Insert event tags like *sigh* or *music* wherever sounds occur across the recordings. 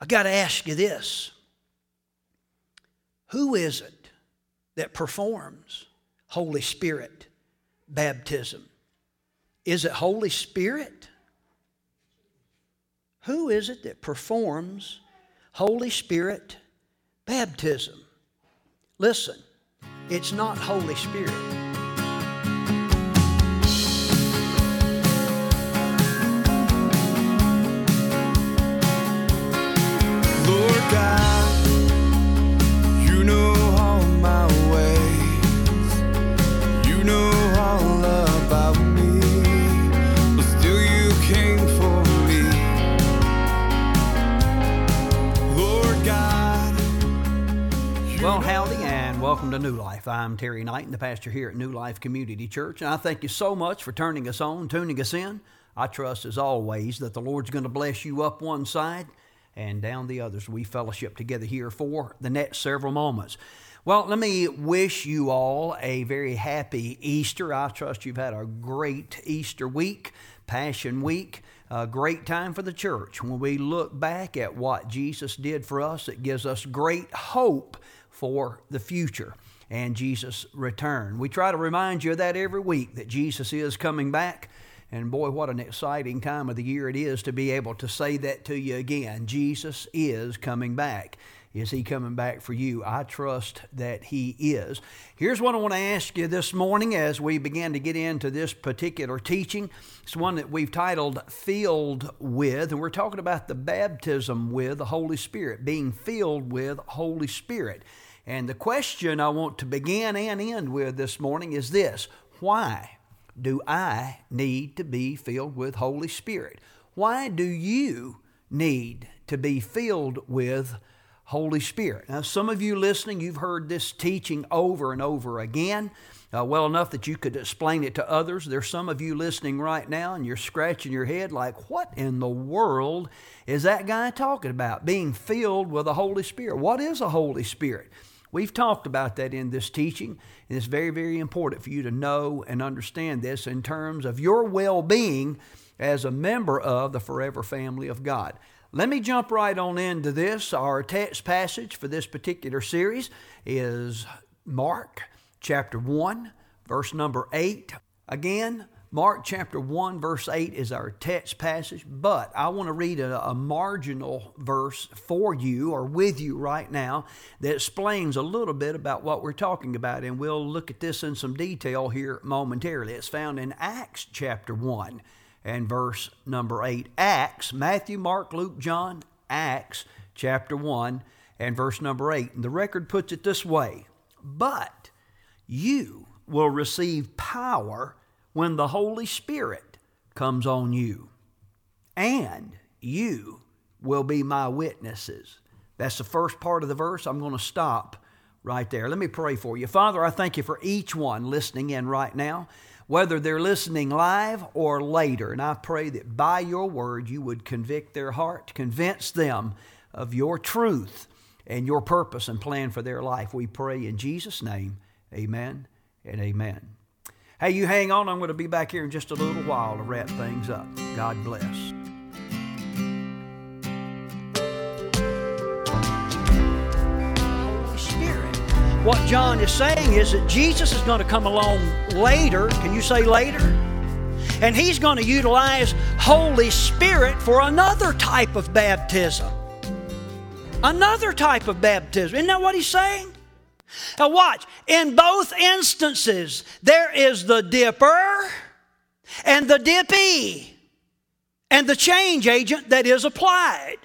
I got to ask you this Who is it that performs Holy Spirit baptism? Is it Holy Spirit? Who is it that performs Holy Spirit baptism? Listen, it's not Holy Spirit. I'm Terry Knight, and the pastor here at New Life Community Church. And I thank you so much for turning us on, tuning us in. I trust, as always, that the Lord's going to bless you up one side and down the others. We fellowship together here for the next several moments. Well, let me wish you all a very happy Easter. I trust you've had a great Easter week, Passion Week. A great time for the church. When we look back at what Jesus did for us, it gives us great hope for the future and Jesus' return. We try to remind you of that every week that Jesus is coming back. And boy, what an exciting time of the year it is to be able to say that to you again. Jesus is coming back. Is he coming back for you? I trust that he is. Here's what I want to ask you this morning as we begin to get into this particular teaching. It's one that we've titled Filled with, and we're talking about the baptism with the Holy Spirit, being filled with Holy Spirit. And the question I want to begin and end with this morning is this Why do I need to be filled with Holy Spirit? Why do you need to be filled with Holy Spirit? Now, some of you listening, you've heard this teaching over and over again. Uh, well enough that you could explain it to others. There's some of you listening right now and you're scratching your head like, what in the world is that guy talking about? Being filled with the Holy Spirit. What is a Holy Spirit? We've talked about that in this teaching, and it's very, very important for you to know and understand this in terms of your well being as a member of the forever family of God. Let me jump right on into this. Our text passage for this particular series is Mark chapter 1, verse number 8. Again, Mark chapter 1, verse 8 is our text passage, but I want to read a, a, marginal verse for you or with you right now that explains a little bit about what we're talking about, and we'll look at this in some detail here momentarily. It's found in Acts chapter 1 and verse number 8. Acts, Matthew, Mark, Luke, John, Acts chapter 1 and verse number 8. And the record puts it this way But you will receive power when the Holy Spirit comes on you, and you will be my witnesses. That's the first part of the verse. I'm going to stop right there. Let me pray for you. Father, I thank you for each one listening in right now, whether they're listening live or later. And I pray that by your word you would convict their heart, convince them of your truth and your purpose and plan for their life. We pray in Jesus' name. Amen and amen. Hey, you hang on. I'm going to be back here in just a little while to wrap things up. God bless. Spirit. What John is saying is that Jesus is going to come along later. Can you say later? And he's going to utilize Holy Spirit for another type of baptism. Another type of baptism. Isn't that what he's saying? Now, watch. In both instances, there is the dipper and the dippy and the change agent that is applied.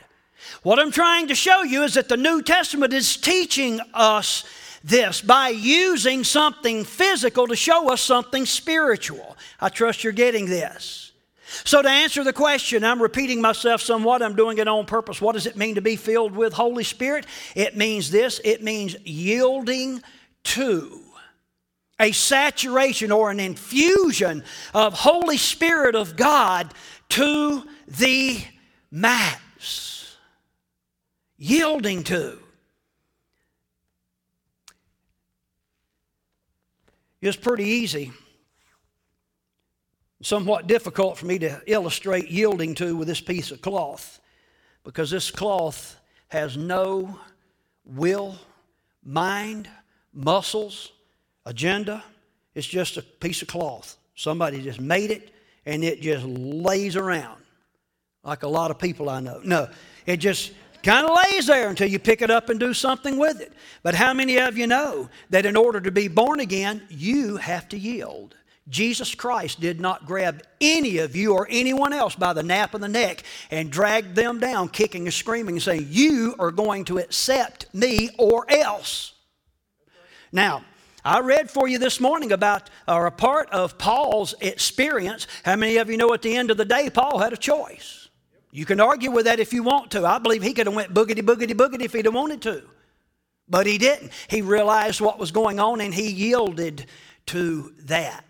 What I'm trying to show you is that the New Testament is teaching us this by using something physical to show us something spiritual. I trust you're getting this. So, to answer the question, I'm repeating myself somewhat. I'm doing it on purpose. What does it mean to be filled with Holy Spirit? It means this it means yielding to a saturation or an infusion of Holy Spirit of God to the max. Yielding to. It's pretty easy somewhat difficult for me to illustrate yielding to with this piece of cloth because this cloth has no will, mind, muscles, agenda. It's just a piece of cloth. Somebody just made it and it just lays around like a lot of people I know. No, it just kind of lays there until you pick it up and do something with it. But how many of you know that in order to be born again, you have to yield? Jesus Christ did not grab any of you or anyone else by the nape of the neck and drag them down, kicking and screaming, and saying, You are going to accept me or else. Now, I read for you this morning about or a part of Paul's experience. How many of you know at the end of the day, Paul had a choice? You can argue with that if you want to. I believe he could have went boogity, boogity, boogity if he'd have wanted to. But he didn't. He realized what was going on and he yielded to that.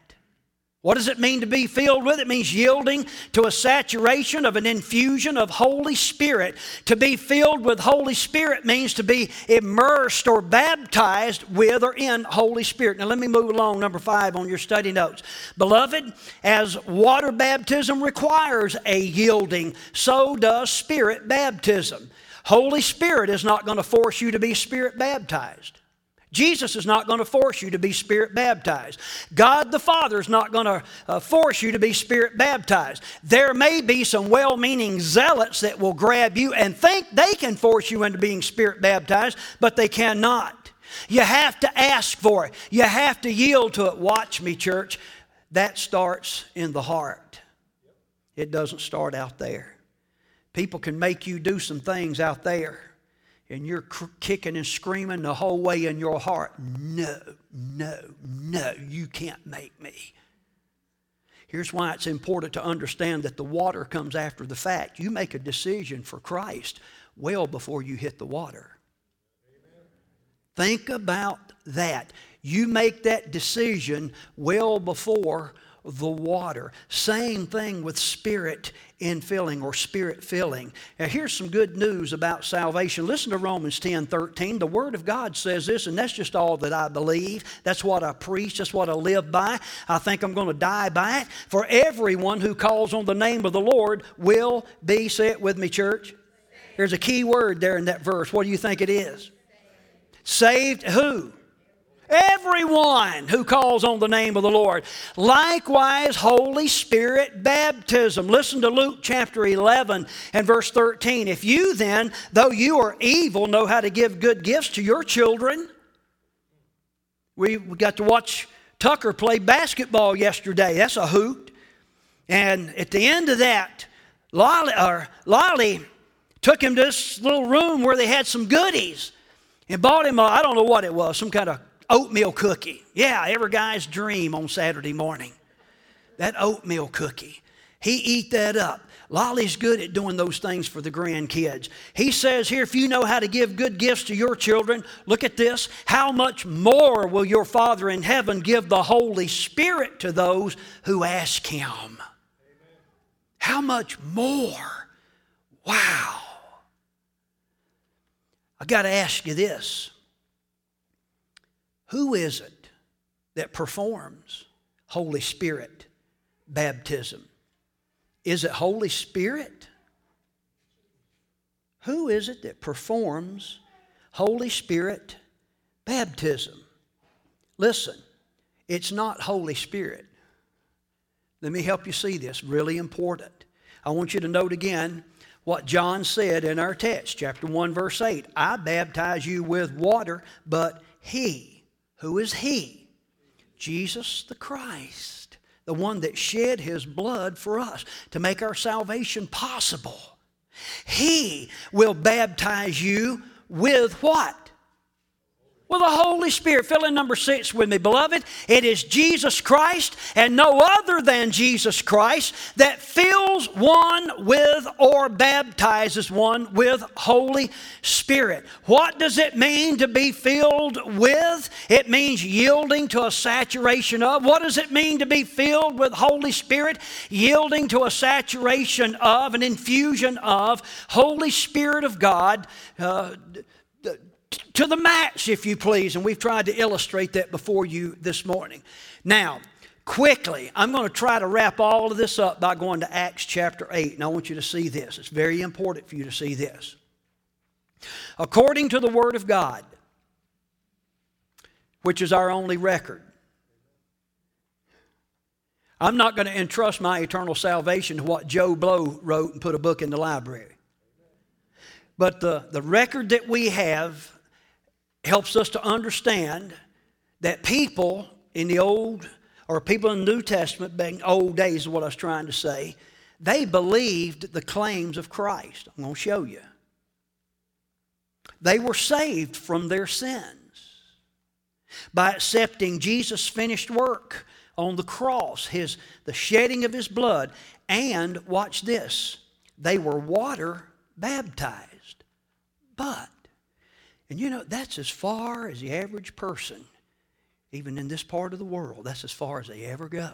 What does it mean to be filled with? It means yielding to a saturation of an infusion of Holy Spirit. To be filled with Holy Spirit means to be immersed or baptized with or in Holy Spirit. Now, let me move along, number five on your study notes. Beloved, as water baptism requires a yielding, so does Spirit baptism. Holy Spirit is not going to force you to be Spirit baptized. Jesus is not going to force you to be spirit baptized. God the Father is not going to uh, force you to be spirit baptized. There may be some well meaning zealots that will grab you and think they can force you into being spirit baptized, but they cannot. You have to ask for it, you have to yield to it. Watch me, church. That starts in the heart, it doesn't start out there. People can make you do some things out there and you're kicking and screaming the whole way in your heart, no, no, no, you can't make me. Here's why it's important to understand that the water comes after the fact. You make a decision for Christ well before you hit the water. Amen. Think about that. You make that decision well before the water. Same thing with spirit infilling or spirit filling. Now, here's some good news about salvation. Listen to Romans 10 13. The Word of God says this, and that's just all that I believe. That's what I preach. That's what I live by. I think I'm going to die by it. For everyone who calls on the name of the Lord will be, say it with me, church. There's a key word there in that verse. What do you think it is? Saved who? Everyone who calls on the name of the Lord. Likewise, Holy Spirit baptism. Listen to Luke chapter 11 and verse 13. If you then, though you are evil, know how to give good gifts to your children, we got to watch Tucker play basketball yesterday. That's a hoot. And at the end of that, Lolly, Lolly took him to this little room where they had some goodies and bought him, I don't know what it was, some kind of oatmeal cookie. Yeah, every guy's dream on Saturday morning. That oatmeal cookie. He eat that up. Lolly's good at doing those things for the grandkids. He says here, if you know how to give good gifts to your children, look at this. How much more will your Father in heaven give the Holy Spirit to those who ask Him? Amen. How much more? Wow. I got to ask you this who is it that performs Holy Spirit baptism? Is it Holy Spirit? Who is it that performs Holy Spirit baptism? Listen, it's not Holy Spirit. Let me help you see this, really important. I want you to note again what John said in our text, chapter 1, verse 8. I baptize you with water, but he, who is He? Jesus the Christ, the one that shed His blood for us to make our salvation possible. He will baptize you with what? Well, the Holy Spirit. Fill in number six with me, beloved. It is Jesus Christ and no other than Jesus Christ that fills one with or baptizes one with Holy Spirit. What does it mean to be filled with? It means yielding to a saturation of. What does it mean to be filled with Holy Spirit? Yielding to a saturation of, an infusion of Holy Spirit of God. Uh, to the max, if you please. And we've tried to illustrate that before you this morning. Now, quickly, I'm going to try to wrap all of this up by going to Acts chapter 8. And I want you to see this. It's very important for you to see this. according to the Word of God, which is our only record. I'm not going to entrust my eternal salvation to what Joe Blow wrote and put a book in the library. But the, the record that we have helps us to understand that people in the Old, or people in the New Testament, being old days is what I was trying to say, they believed the claims of Christ. I'm going to show you. They were saved from their sins by accepting Jesus' finished work on the cross, his, the shedding of his blood, and watch this, they were water baptized. But, and you know, that's as far as the average person, even in this part of the world, that's as far as they ever go,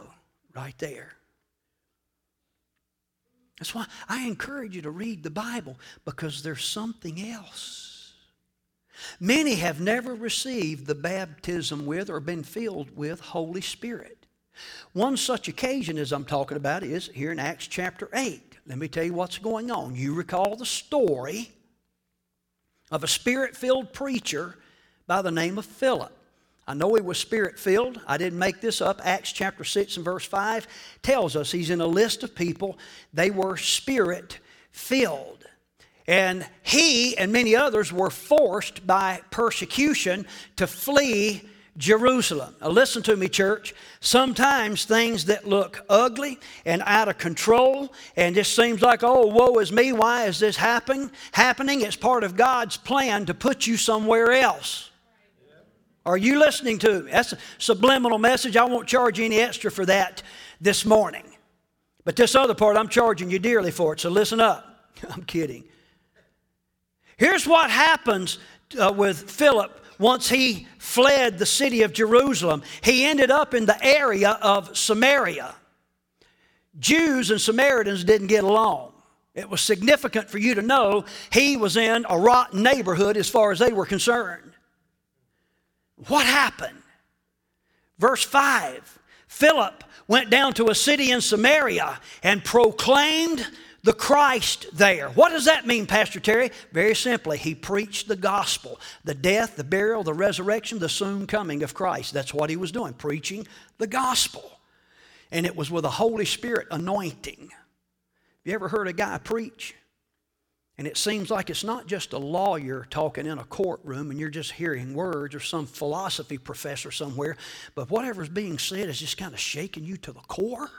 right there. That's why I encourage you to read the Bible because there's something else. Many have never received the baptism with or been filled with Holy Spirit. One such occasion, as I'm talking about, is here in Acts chapter 8. Let me tell you what's going on. You recall the story of a spirit filled preacher by the name of Philip. I know he was spirit filled. I didn't make this up. Acts chapter 6 and verse 5 tells us he's in a list of people. They were spirit filled. And he and many others were forced by persecution to flee Jerusalem. Now, listen to me, church. Sometimes things that look ugly and out of control and just seems like, oh, woe is me, why is this happening? Happening, it's part of God's plan to put you somewhere else. Are you listening to me? That's a subliminal message. I won't charge any extra for that this morning. But this other part, I'm charging you dearly for it, so listen up. *laughs* I'm kidding. Here's what happens uh, with Philip once he fled the city of Jerusalem, he ended up in the area of Samaria. Jews and Samaritans didn't get along. It was significant for you to know he was in a rotten neighborhood as far as they were concerned. What happened? Verse 5 Philip went down to a city in Samaria and proclaimed the Christ there. What does that mean, Pastor Terry? Very simply, he preached the gospel the death, the burial, the resurrection, the soon coming of Christ. That's what he was doing, preaching the gospel. And it was with a Holy Spirit anointing. Have you ever heard a guy preach? And it seems like it's not just a lawyer talking in a courtroom and you're just hearing words or some philosophy professor somewhere, but whatever's being said is just kind of shaking you to the core.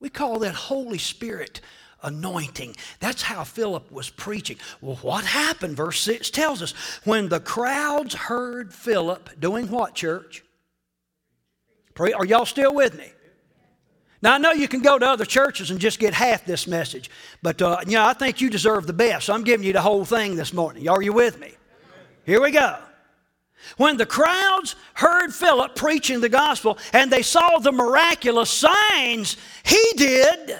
We call that Holy Spirit anointing. That's how Philip was preaching. Well, what happened? Verse 6 tells us when the crowds heard Philip doing what, church? Are y'all still with me? Now, I know you can go to other churches and just get half this message, but uh, you know, I think you deserve the best, so I'm giving you the whole thing this morning. Are you with me? Here we go. When the crowds heard Philip preaching the gospel and they saw the miraculous signs he did,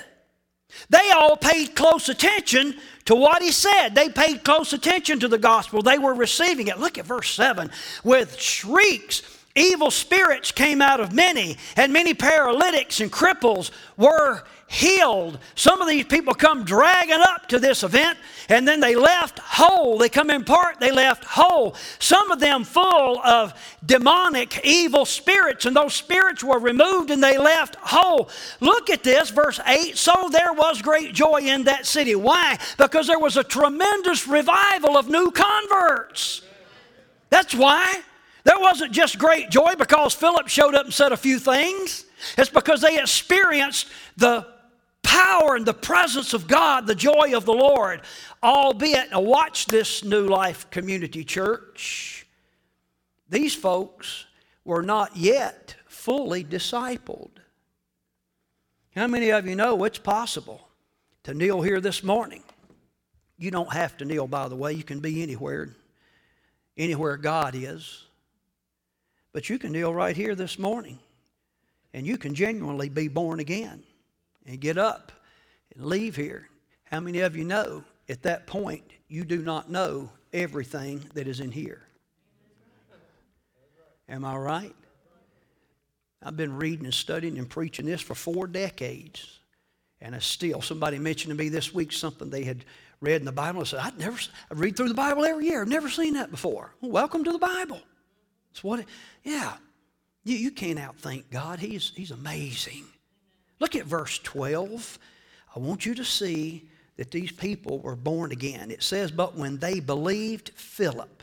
they all paid close attention to what he said. They paid close attention to the gospel. They were receiving it. Look at verse 7. With shrieks, evil spirits came out of many, and many paralytics and cripples were healed. Some of these people come dragging up to this event and then they left whole. They come in part, they left whole. Some of them full of demonic, evil spirits, and those spirits were removed and they left whole. Look at this, verse 8. So there was great joy in that city. Why? Because there was a tremendous revival of new converts. That's why. There wasn't just great joy because Philip showed up and said a few things. It's because they experienced the power and the presence of God, the joy of the Lord. Albeit, now watch this New Life Community Church. These folks were not yet fully discipled. How many of you know it's possible to kneel here this morning? You don't have to kneel, by the way. You can be anywhere, anywhere God is. But you can kneel right here this morning, and you can genuinely be born again and get up and leave here. How many of you know at that point you do not know everything that is in here? Am I right? I've been reading and studying and preaching this for four decades. And it's still, somebody mentioned to me this week something they had read in the Bible and said, I'd never, I read through the Bible every year. I've never seen that before. Well, welcome to the Bible. It's what, it, yeah. You, you can't outthink God. He's, he's amazing. Look at verse 12. I want you to see that these people were born again. It says, But when they believed Philip,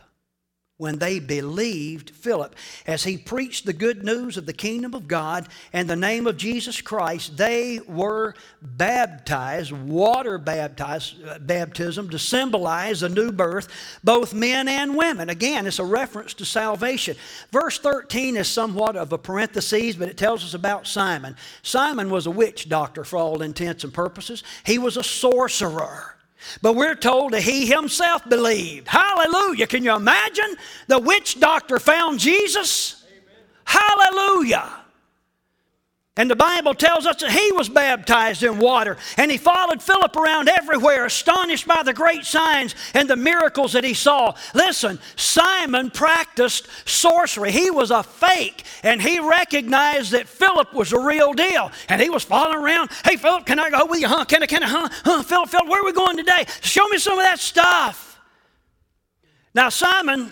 when they believed Philip. As he preached the good news of the kingdom of God and the name of Jesus Christ, they were baptized, water baptized, uh, baptism to symbolize a new birth, both men and women. Again, it's a reference to salvation. Verse 13 is somewhat of a parenthesis, but it tells us about Simon. Simon was a witch doctor for all intents and purposes, he was a sorcerer. But we're told that he himself believed. Hallelujah. Can you imagine? The witch doctor found Jesus. Amen. Hallelujah. And the Bible tells us that he was baptized in water and he followed Philip around everywhere, astonished by the great signs and the miracles that he saw. Listen, Simon practiced sorcery. He was a fake and he recognized that Philip was a real deal. And he was following around. Hey, Philip, can I go with you? Huh? Can I, can I, huh? huh? Philip, Philip, where are we going today? Show me some of that stuff. Now, Simon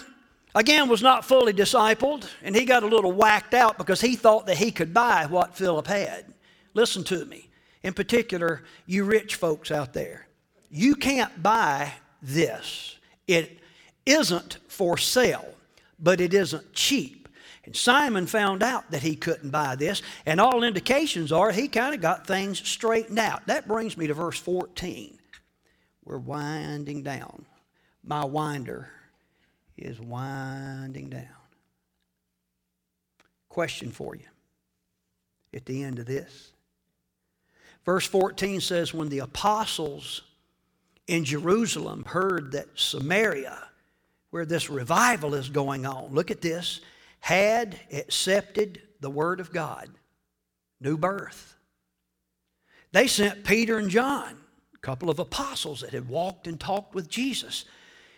again was not fully discipled, and he got a little whacked out because he thought that he could buy what Philip had. Listen to me, in particular, you rich folks out there. You can't buy this. It isn't for sale, but it isn't cheap. And Simon found out that he couldn't buy this, and all indications are he kind of got things straightened out. That brings me to verse 14. We're winding down. My winder is winding down. Question for you at the end of this. Verse 14 says, When the apostles in Jerusalem heard that Samaria, where this revival is going on, look at this, had accepted the word of God, new birth. They sent Peter and John, a couple of apostles that had walked and talked with Jesus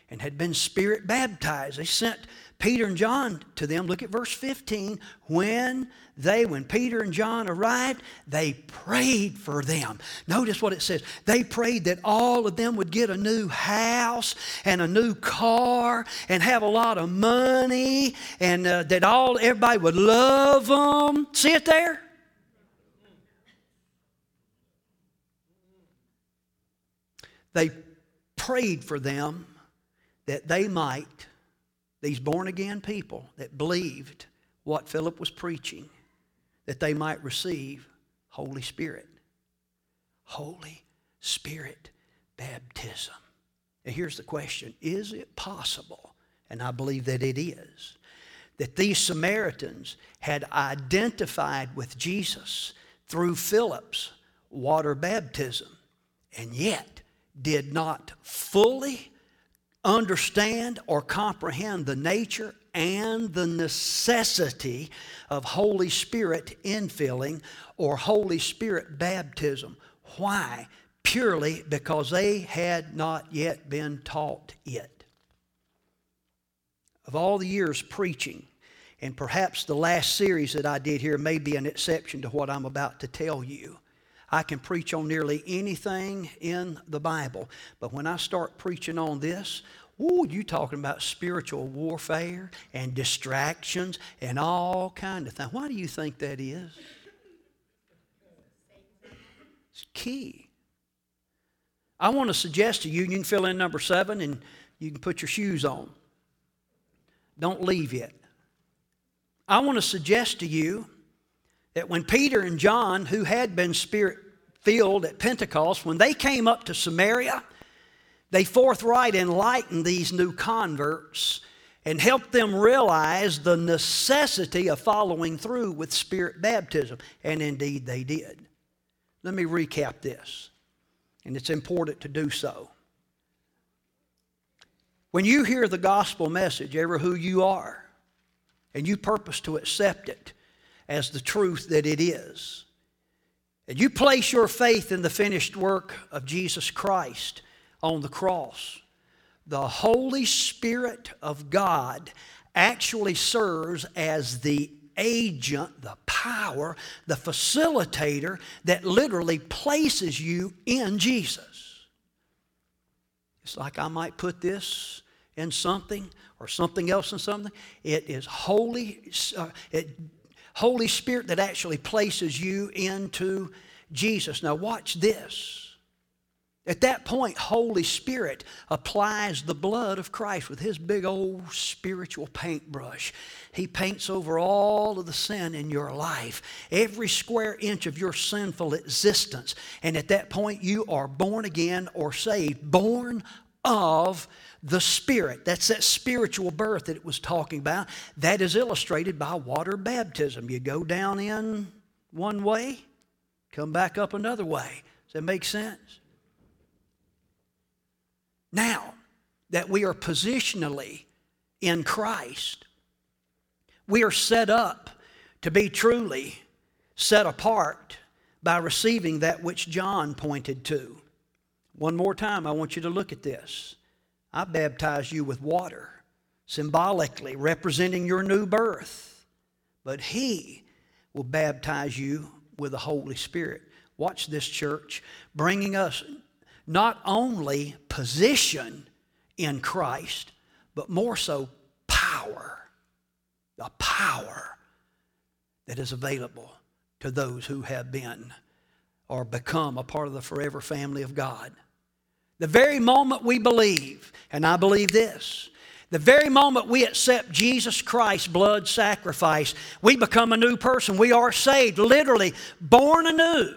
and had been spirit baptized. They sent Peter and John to them. Look at verse 15. When they, when Peter and John arrived, they prayed for them. Notice what it says. They prayed that all of them would get a new house and a new car and have a lot of money and uh, that all everybody would love them. See it there? They prayed for them that they might, these born again people that believed what Philip was preaching, that they might receive Holy Spirit. Holy Spirit baptism. And here's the question Is it possible, and I believe that it is, that these Samaritans had identified with Jesus through Philip's water baptism and yet did not fully understand or comprehend the nature and the necessity of Holy Spirit infilling or Holy Spirit baptism. Why? Purely because they had not yet been taught it. Of all the years preaching, and perhaps the last series that I did here may be an exception to what I'm about to tell you. I can preach on nearly anything in the Bible, but when I start preaching on this, Ooh, you talking about spiritual warfare and distractions and all kind of things. Why do you think that is? It's key. I want to suggest to you, you can fill in number seven and you can put your shoes on. Don't leave yet. I want to suggest to you that when Peter and John, who had been spirit filled at Pentecost, when they came up to Samaria, they forthright enlightened these new converts and helped them realize the necessity of following through with spirit baptism. And indeed, they did. Let me recap this, and it's important to do so. When you hear the gospel message, ever who you are, and you purpose to accept it as the truth that it is, and you place your faith in the finished work of Jesus Christ, on the cross. The Holy Spirit of God actually serves as the agent, the power, the facilitator that literally places you in Jesus. It's like I might put this in something or something else in something. It is Holy, uh, it, Holy Spirit that actually places you into Jesus. Now, watch this. At that point, Holy Spirit applies the blood of Christ with his big old spiritual paintbrush. He paints over all of the sin in your life, every square inch of your sinful existence. And at that point, you are born again or saved, born of the Spirit. That's that spiritual birth that it was talking about. That is illustrated by water baptism. You go down in one way, come back up another way. Does that make sense? Now that we are positionally in Christ, we are set up to be truly set apart by receiving that which John pointed to. One more time, I want you to look at this. I baptize you with water, symbolically representing your new birth, but He will baptize you with the Holy Spirit. Watch this, church, bringing us not only position in Christ, but more so power. The power that is available to those who have been or become a part of the forever family of God. The very moment we believe, and I believe this, the very moment we accept Jesus Christ's blood sacrifice, we become a new person. We are saved, literally born anew.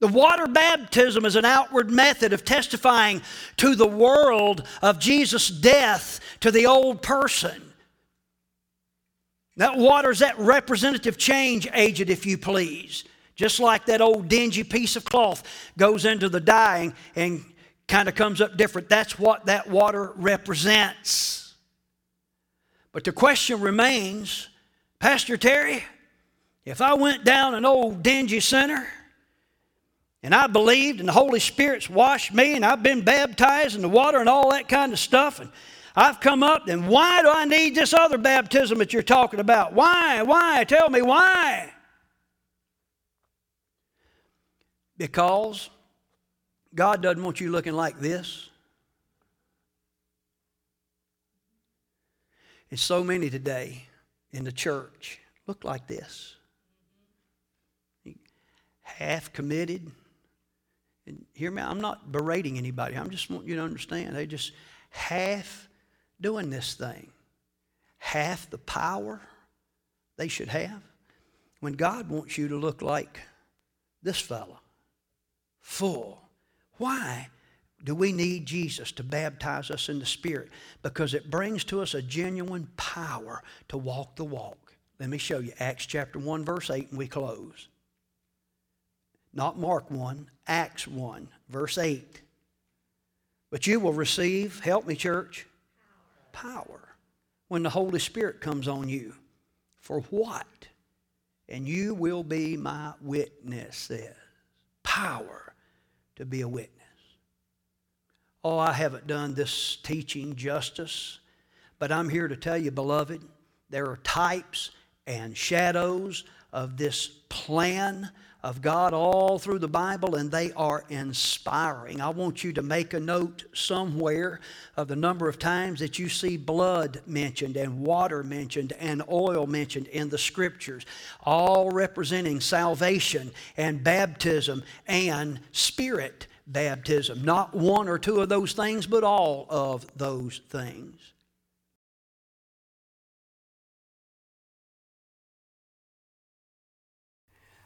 The water baptism is an outward method of testifying to the world of Jesus' death to the old person. That water is that representative change agent, if you please. Just like that old dingy piece of cloth goes into the dyeing and kind of comes up different. That's what that water represents. But the question remains Pastor Terry, if I went down an old dingy center, and I believed, and the Holy Spirit's washed me, and I've been baptized in the water and all that kind of stuff, and I've come up, then why do I need this other baptism that you're talking about? Why? Why? Tell me why. Because God doesn't want you looking like this. And so many today in the church look like this half committed, and hear me, I'm not berating anybody. I'm just wanting you to understand. They just half doing this thing, half the power they should have. When God wants you to look like this fellow, full. Why do we need Jesus to baptize us in the Spirit? Because it brings to us a genuine power to walk the walk. Let me show you Acts chapter 1, verse 8, and we close not Mark 1, Acts 1, verse 8. But you will receive, help me, church, power when the Holy Spirit comes on you. For what? And you will be my witnesses. Power to be a witness. Oh, I haven't done this teaching justice, but I'm here to tell you, beloved, there are types and shadows of this plan of God all through the Bible, and they are inspiring. I want you to make a note somewhere of the number of times that you see blood mentioned, and water mentioned, and oil mentioned in the Scriptures, all representing salvation and baptism and spirit baptism. Not one or two of those things, but all of those things.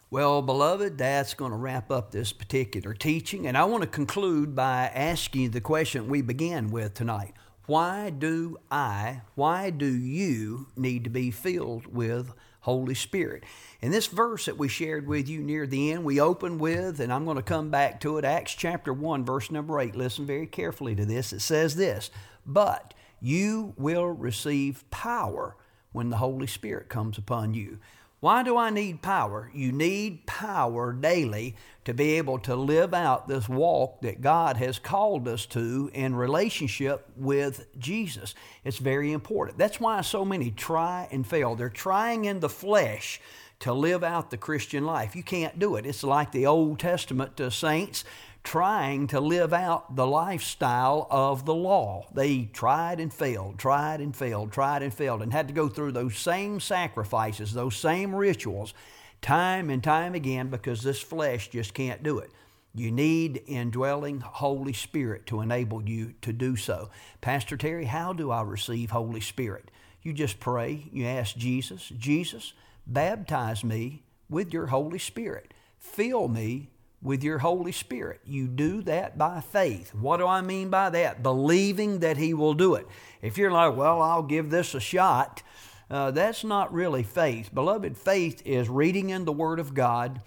Well, beloved, that's going to wrap up this particular teaching. And I want to conclude by asking the question we began with tonight Why do I, why do you need to be filled with Holy Spirit? In this verse that we shared with you near the end, we open with, and I'm going to come back to it, Acts chapter 1, verse number 8. Listen very carefully to this. It says this But you will receive power when the Holy Spirit comes upon you. Why do I need power? You need power daily to be able to live out this walk that God has called us to in relationship with Jesus. It's very important. That's why so many try and fail. They're trying in the flesh to live out the Christian life. You can't do it. It's like the Old Testament to saints trying to live out the lifestyle of the law. They tried and failed, tried and failed, tried and failed, and had to go through those same sacrifices, those same rituals, time and time again because this flesh just can't do it. You need indwelling Holy Spirit to enable you to do so. Pastor Terry, how do I receive Holy Spirit? You just pray, you ask Jesus, Jesus, baptize me with your Holy Spirit. Fill me with your Holy Spirit. You do that by faith. What do I mean by that? Believing that He will do it. If you're like, well, I'll give this a shot, uh, that's not really faith. Beloved, faith is reading in the Word of God,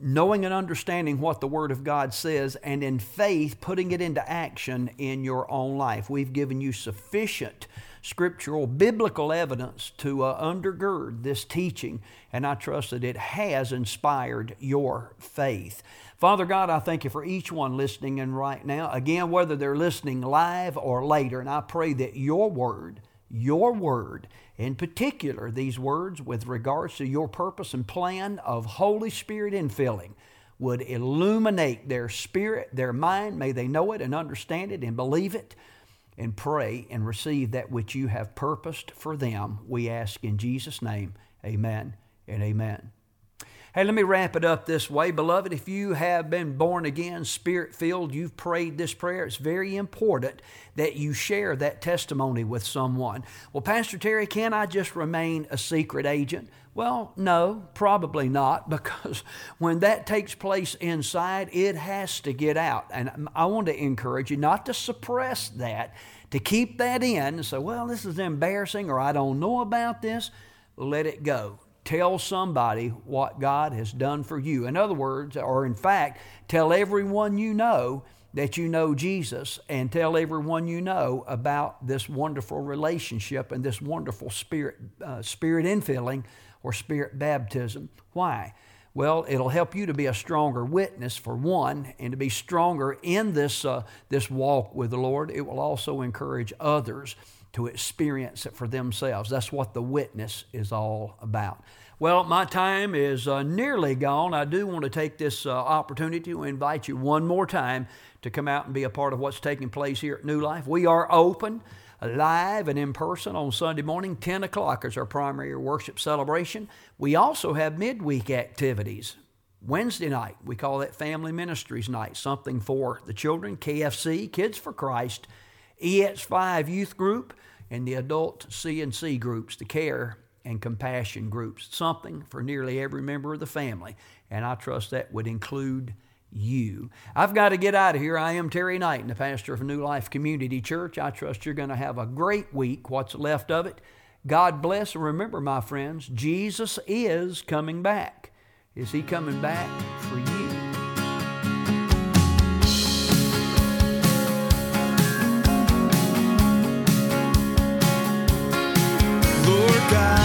knowing and understanding what the Word of God says, and in faith putting it into action in your own life. We've given you sufficient scriptural, biblical evidence to uh, undergird this teaching, and I trust that it has inspired your faith. Father God, I thank you for each one listening in right now. Again, whether they're listening live or later, and I pray that your word, your word, in particular, these words with regards to your purpose and plan of Holy Spirit infilling, would illuminate their spirit, their mind. May they know it and understand it and believe it and pray and receive that which you have purposed for them. We ask in Jesus' name, amen and amen. Hey, let me wrap it up this way. Beloved, if you have been born again, spirit filled, you've prayed this prayer, it's very important that you share that testimony with someone. Well, Pastor Terry, can I just remain a secret agent? Well, no, probably not, *laughs* because when that takes place inside, it has to get out. And I want to encourage you not to suppress that, to keep that in and say, well, this is embarrassing or I don't know about this. Let it go tell somebody what God has done for you. In other words, or in fact, tell everyone you know that you know Jesus and tell everyone you know about this wonderful relationship and this wonderful spirit uh, spirit infilling or spirit baptism. Why? Well, it'll help you to be a stronger witness for one, and to be stronger in this uh, this walk with the Lord. It will also encourage others to experience it for themselves. That's what the witness is all about. Well, my time is uh, nearly gone. I do want to take this uh, opportunity to invite you one more time to come out and be a part of what's taking place here at New Life. We are open live and in person on Sunday morning. 10 o'clock is our primary worship celebration. We also have midweek activities. Wednesday night, we call that Family Ministries Night, something for the children, KFC, Kids for Christ, EX5 Youth Group, and the adult C&C groups, the care and compassion groups, something for nearly every member of the family. And I trust that would include you. I've got to get out of here. I am Terry Knight, the pastor of New Life Community Church. I trust you're going to have a great week, what's left of it. God bless. And remember, my friends, Jesus is coming back. Is he coming back for you? God.